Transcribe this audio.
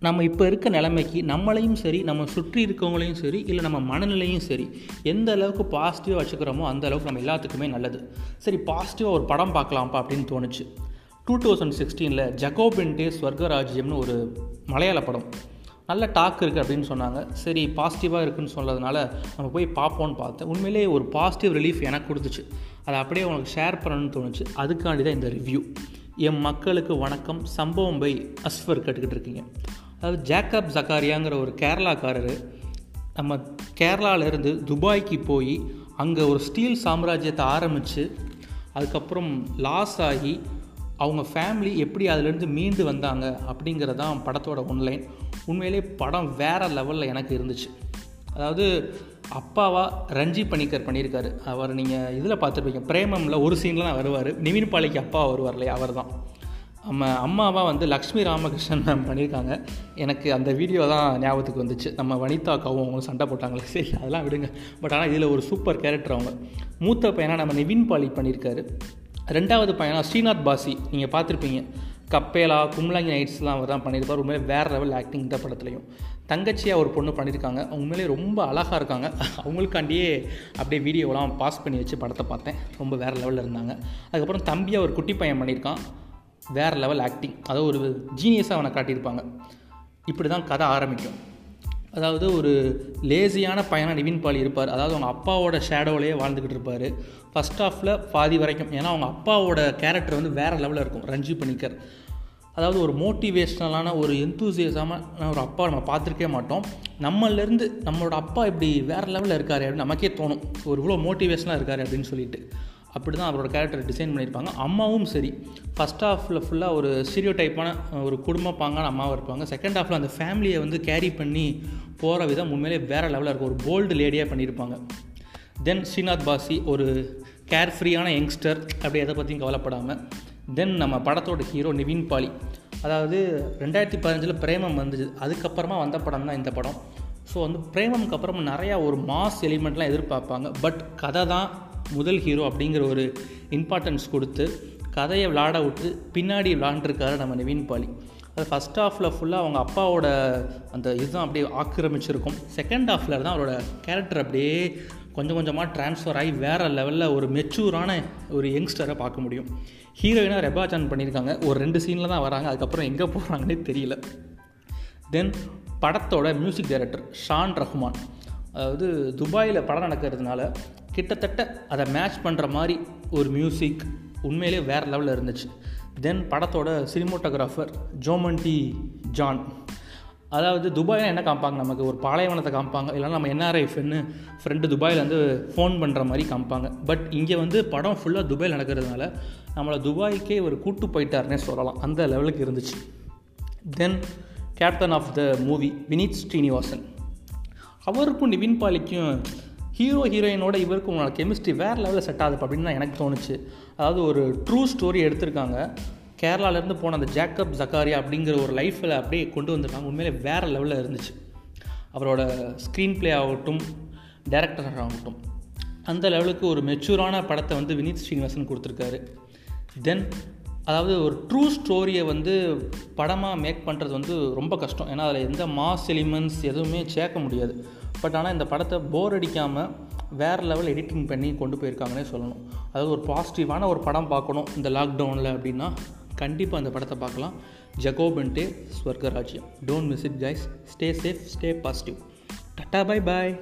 நம்ம இப்போ இருக்க நிலைமைக்கு நம்மளையும் சரி நம்ம சுற்றி இருக்கவங்களையும் சரி இல்லை நம்ம மனநிலையும் சரி எந்த அளவுக்கு பாசிட்டிவாக வச்சுக்கிறோமோ அந்த அளவுக்கு நம்ம எல்லாத்துக்குமே நல்லது. சரி பாசிட்டிவாக ஒரு படம் பார்க்கலாம்ப்பா அப்படின்னு தோணுச்சு. டூ தௌசண்ட் சிக்ஸ்டீனில் ஜகோபென்டே ஸ்வர்கராஜ்யம்னு ஒரு மலையாள படம். நல்ல டாக் இருக்குது அப்படின்னு சொன்னாங்க. சரி பாசிட்டிவாக இருக்குன்னு சொன்னதுனால நம்ம போய் பார்ப்போம்னு பார்த்தேன். உண்மையிலேயே ஒரு பாசிட்டிவ் ரிலீஃப் எனக்கு கொடுத்துச்சு. அதை அப்படியே உனக்கு ஷேர் பண்ணணும்னு தோணுச்சு. அதுக்காண்டி தான் இந்த ரிவ்யூ என் மக்களுக்கு வணக்கம். சம்பவம் பை அஸ்வர் கேட்டுக்கிட்டு இருக்கீங்க. அதாவது ஜேக்கப் ஜக்காரியாங்கிற ஒரு கேரளாக்காரர் நம்ம கேரளாவிலேருந்து துபாய்க்கு போய் அங்கே ஒரு ஸ்டீல் சாம்ராஜ்யத்தை ஆரம்பித்து அதுக்கப்புறம் லாஸ் ஆகி அவங்க ஃபேமிலி எப்படி அதுலேருந்து மீண்டு வந்தாங்க அப்படிங்கிறதான் படத்தோட ஒன்லைன். உண்மையிலே படம் வேறு லெவலில் எனக்கு இருந்துச்சு. அதாவது அப்பாவா ரஞ்சி பணிக்கர் பண்ணியிருக்காரு. அவர் நீங்கள் இதில் பார்த்துருப்பீங்க. பிரேமமில் ஒரு சீனில் தான் வருவார். நிவின் பாலிக்கு அப்பா வருவார் இல்லையா? அவர் தான் நம்ம அம்மாவாக வந்து லக்ஷ்மி ராமகிருஷ்ணன் மேம் பண்ணியிருக்காங்க. எனக்கு அந்த வீடியோ தான் ஞாபகத்துக்கு வந்துச்சு. நம்ம வனிதாக்காவும் அவங்களும் சண்டை போட்டாங்களே. சரி அதெல்லாம் விடுங்க. பட் ஆனால் இதில் ஒரு சூப்பர் கேரக்டர் அவங்க. மூத்த பையனாக நம்ம நிவின் பாலி பண்ணியிருக்காரு. ரெண்டாவது பையனாக ஸ்ரீநாத் பாசி. நீங்கள் பார்த்துருப்பீங்க. கப்பேலா கும்லாங்கி நைட்ஸ்லாம் அவர் தான் பண்ணியிருப்பார். உண்மையிலே வேறு லெவல் ஆக்டிங் இந்த படத்துலையும். தங்கச்சியாக ஒரு பொண்ணு பண்ணியிருக்காங்க. உண்மையிலே ரொம்ப அழகாக இருக்காங்க. அவங்களுக்காண்டியே அப்படியே வீடியோலாம் பாஸ் பண்ணி வச்சு படத்தை பார்த்தேன். ரொம்ப வேறு லெவலில் இருந்தாங்க. அதுக்கப்புறம் தம்பியாக ஒரு குட்டி பையன் பண்ணியிருக்கான். வேறு லெவல் ஆக்டிங் அதாவது ஒரு ஜீனியஸாக அவனை காட்டியிருப்பாங்க. இப்படி தான் கதை ஆரம்பிக்கும். அதாவது ஒரு லேசியான பையனாக நிவின் பால் இருப்பார். அதாவது அவங்க அப்பாவோட ஷேடோவிலேயே வாழ்ந்துக்கிட்டு இருப்பார். ஃபஸ்ட் ஆஃபில் பாதி வரைக்கும் ஏன்னா அவங்க அப்பாவோட கேரக்டர் வந்து வேறு லெவலில் இருக்கும் ரஞ்சி பணிக்கர். அதாவது ஒரு மோட்டிவேஷ்னலான ஒரு எந்தூசியஸான ஒரு அப்பா நம்ம பார்த்துருக்கே மாட்டோம். நம்மளேருந்து நம்மளோட அப்பா இப்படி வேறு லெவலில் இருக்காரு அப்படின்னு நமக்கே தோணும். ஒரு இவ்வளோ மோட்டிவேஷனாக இருக்காரு அப்படின்னு சொல்லிட்டு. அப்படி தான் அவரோட கேரக்டர் டிசைன் பண்ணியிருப்பாங்க. அம்மாவும் சரி. ஃபஸ்ட் ஹாஃபில் ஃபுல்லாக ஒரு சீரியோ டைப்பான ஒரு குடும்ப பாங்கான அம்மாவாக இருப்பாங்க. செகண்ட் ஹாஃபில் அந்த ஃபேமிலியை வந்து கேரி பண்ணி போகிற விதம் உண்மையிலே வேறு லெவலில் இருக்கும். ஒரு போல்டு லேடியாக பண்ணியிருப்பாங்க. தென் ஸ்ரீநாத் பாசி ஒரு கேர் ஃப்ரீயான யங்ஸ்டர் அப்படி எதை பற்றியும் கவலைப்படாமல் தென் நம்ம படத்தோட ஹீரோ நிவின் பாலி. அதாவது ரெண்டாயிரத்தி பதினஞ்சில் பிரேமம் வந்துச்சு. அதுக்கப்புறமா வந்த படம் தான் இந்த படம். ஸோ வந்து பிரேமம்க்கு அப்புறம் நிறையா ஒரு மாஸ் எலிமெண்ட்லாம் எதிர்பார்ப்பாங்க. பட் கதை தான் முதல் ஹீரோ அப்படிங்கிற ஒரு இம்பார்ட்டன்ஸ் கொடுத்து கதையை விளாட விட்டு பின்னாடி விளாண்டுருக்காரு நம்ம நிவின் பாலி. அது ஃபஸ்ட் ஹாஃபில் ஃபுல்லாக அவங்க அப்பாவோட அந்த இதுதான் அப்படியே ஆக்கிரமிச்சிருக்கும். செகண்ட் ஹாஃபில் தான் அவரோட கேரக்டர் அப்படியே கொஞ்சம் கொஞ்சமாக ட்ரான்ஸ்ஃபர் ஆகி வேறு லெவலில் ஒரு மெச்சூரான ஒரு யங்ஸ்டரை பார்க்க முடியும். ஹீரோயினாக ரெபா சான் பண்ணியிருக்காங்க. ஒரு ரெண்டு சீனில் தான் வராங்க. அதுக்கப்புறம் எங்கே போகிறாங்கன்னே தெரியல. தென் படத்தோட மியூசிக் டைரக்டர் ஷான் ரஹ்மான் அதாவது துபாயில் படம் நடக்கிறதுனால கிட்டத்தட்ட அதை மேட்ச் பண்ணுற மாதிரி ஒரு மியூசிக் உண்மையிலே வேறு லெவலில் இருந்துச்சு. தென் படத்தோட சினிமோட்டோகிராஃபர் ஜோமன்டி ஜான் அதாவது துபாயில் என்ன காமிப்பாங்க? நமக்கு ஒரு பாலைவனத்தை காமிப்பாங்க. இல்லைனா நம்ம என்ஆர்ஐஃப்னு ஃப்ரெண்டு துபாயிலேருந்து ஃபோன் பண்ணுற மாதிரி காமிப்பாங்க. பட் இங்கே வந்து படம் ஃபுல்லாக துபாயில் நடக்கிறதுனால நம்மளை துபாய்க்கே ஒரு கூட்டு போயிட்டாருன்னே சொல்லலாம். அந்த லெவலுக்கு இருந்துச்சு. Then captain of the movie Vineeth Sreenivasan அவருக்கும் நிவின் பாலிக்கும் ஹீரோ ஹீரோயினோட இவருக்கும் உங்களோட கெமிஸ்ட்ரி வேறு லெவலில் செட் ஆகுது அப்படின்னு தான் எனக்கு தோணுச்சு. அதாவது ஒரு ட்ரூ ஸ்டோரி எடுத்திருக்காங்க. கேரளாலேருந்து போன அந்த ஜேக்கப் ஜக்காரியா அப்படிங்கிற ஒரு லைஃப்பில் அப்படியே கொண்டு வந்திருக்காங்க உண்மையிலே வேறு லெவலில் இருந்துச்சு. அவரோட ஸ்க்ரீன் ப்ளே ஆகட்டும் டேரக்டர் ஆகட்டும் அந்த லெவலுக்கு ஒரு மெச்சூரான படத்தை வந்து வினீத் ஸ்ரீனிவாசன் கொடுத்துருக்காரு. தென் அதாவது ஒரு ட்ரூ ஸ்டோரியை வந்து படமாக மேக் பண்ணுறது வந்து ரொம்ப கஷ்டம். ஏன்னா அதில் எந்த மாஸ் எலிமெண்ட்ஸ் எதுவுமே சேர்க்க முடியாது. பட் ஆனால் இந்த படத்தை போர் அடிக்காமல் வேறு லெவல் எடிட்டிங் பண்ணி கொண்டு போயிருக்காங்கன்னே சொல்லணும். அதாவது ஒரு பாசிட்டிவான ஒரு படம் பார்க்கணும் இந்த லாக்டவுனில் அப்படின்னா கண்டிப்பாக அந்த படத்தை பார்க்கலாம். Jacobinte Swargarajyam don't miss it guys stay safe stay positive tata bye bye